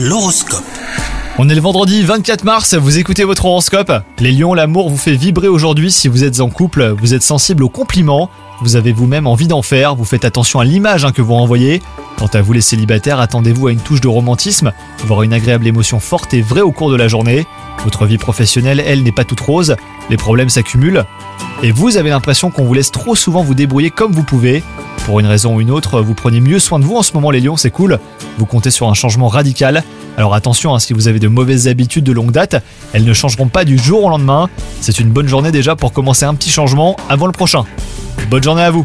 L'horoscope. On est le vendredi 24 mars, vous écoutez votre horoscope. Les lions, l'amour vous fait vibrer aujourd'hui si vous êtes en couple, vous êtes sensible aux compliments, vous avez vous-même envie d'en faire, vous faites attention à l'image hein, que vous renvoyez. Quant à vous les célibataires, attendez-vous à une touche de romantisme, voire une agréable émotion forte et vraie au cours de la journée. Votre vie professionnelle, elle, n'est pas toute rose, les problèmes s'accumulent. Et vous avez l'impression qu'on vous laisse trop souvent vous débrouiller comme vous pouvez. Pour une raison ou une autre, vous prenez mieux soin de vous en ce moment les lions, c'est cool. Vous comptez sur un changement radical. Alors attention, hein, si vous avez de mauvaises habitudes de longue date, elles ne changeront pas du jour au lendemain. C'est une bonne journée déjà pour commencer un petit changement avant le prochain. Bonne journée à vous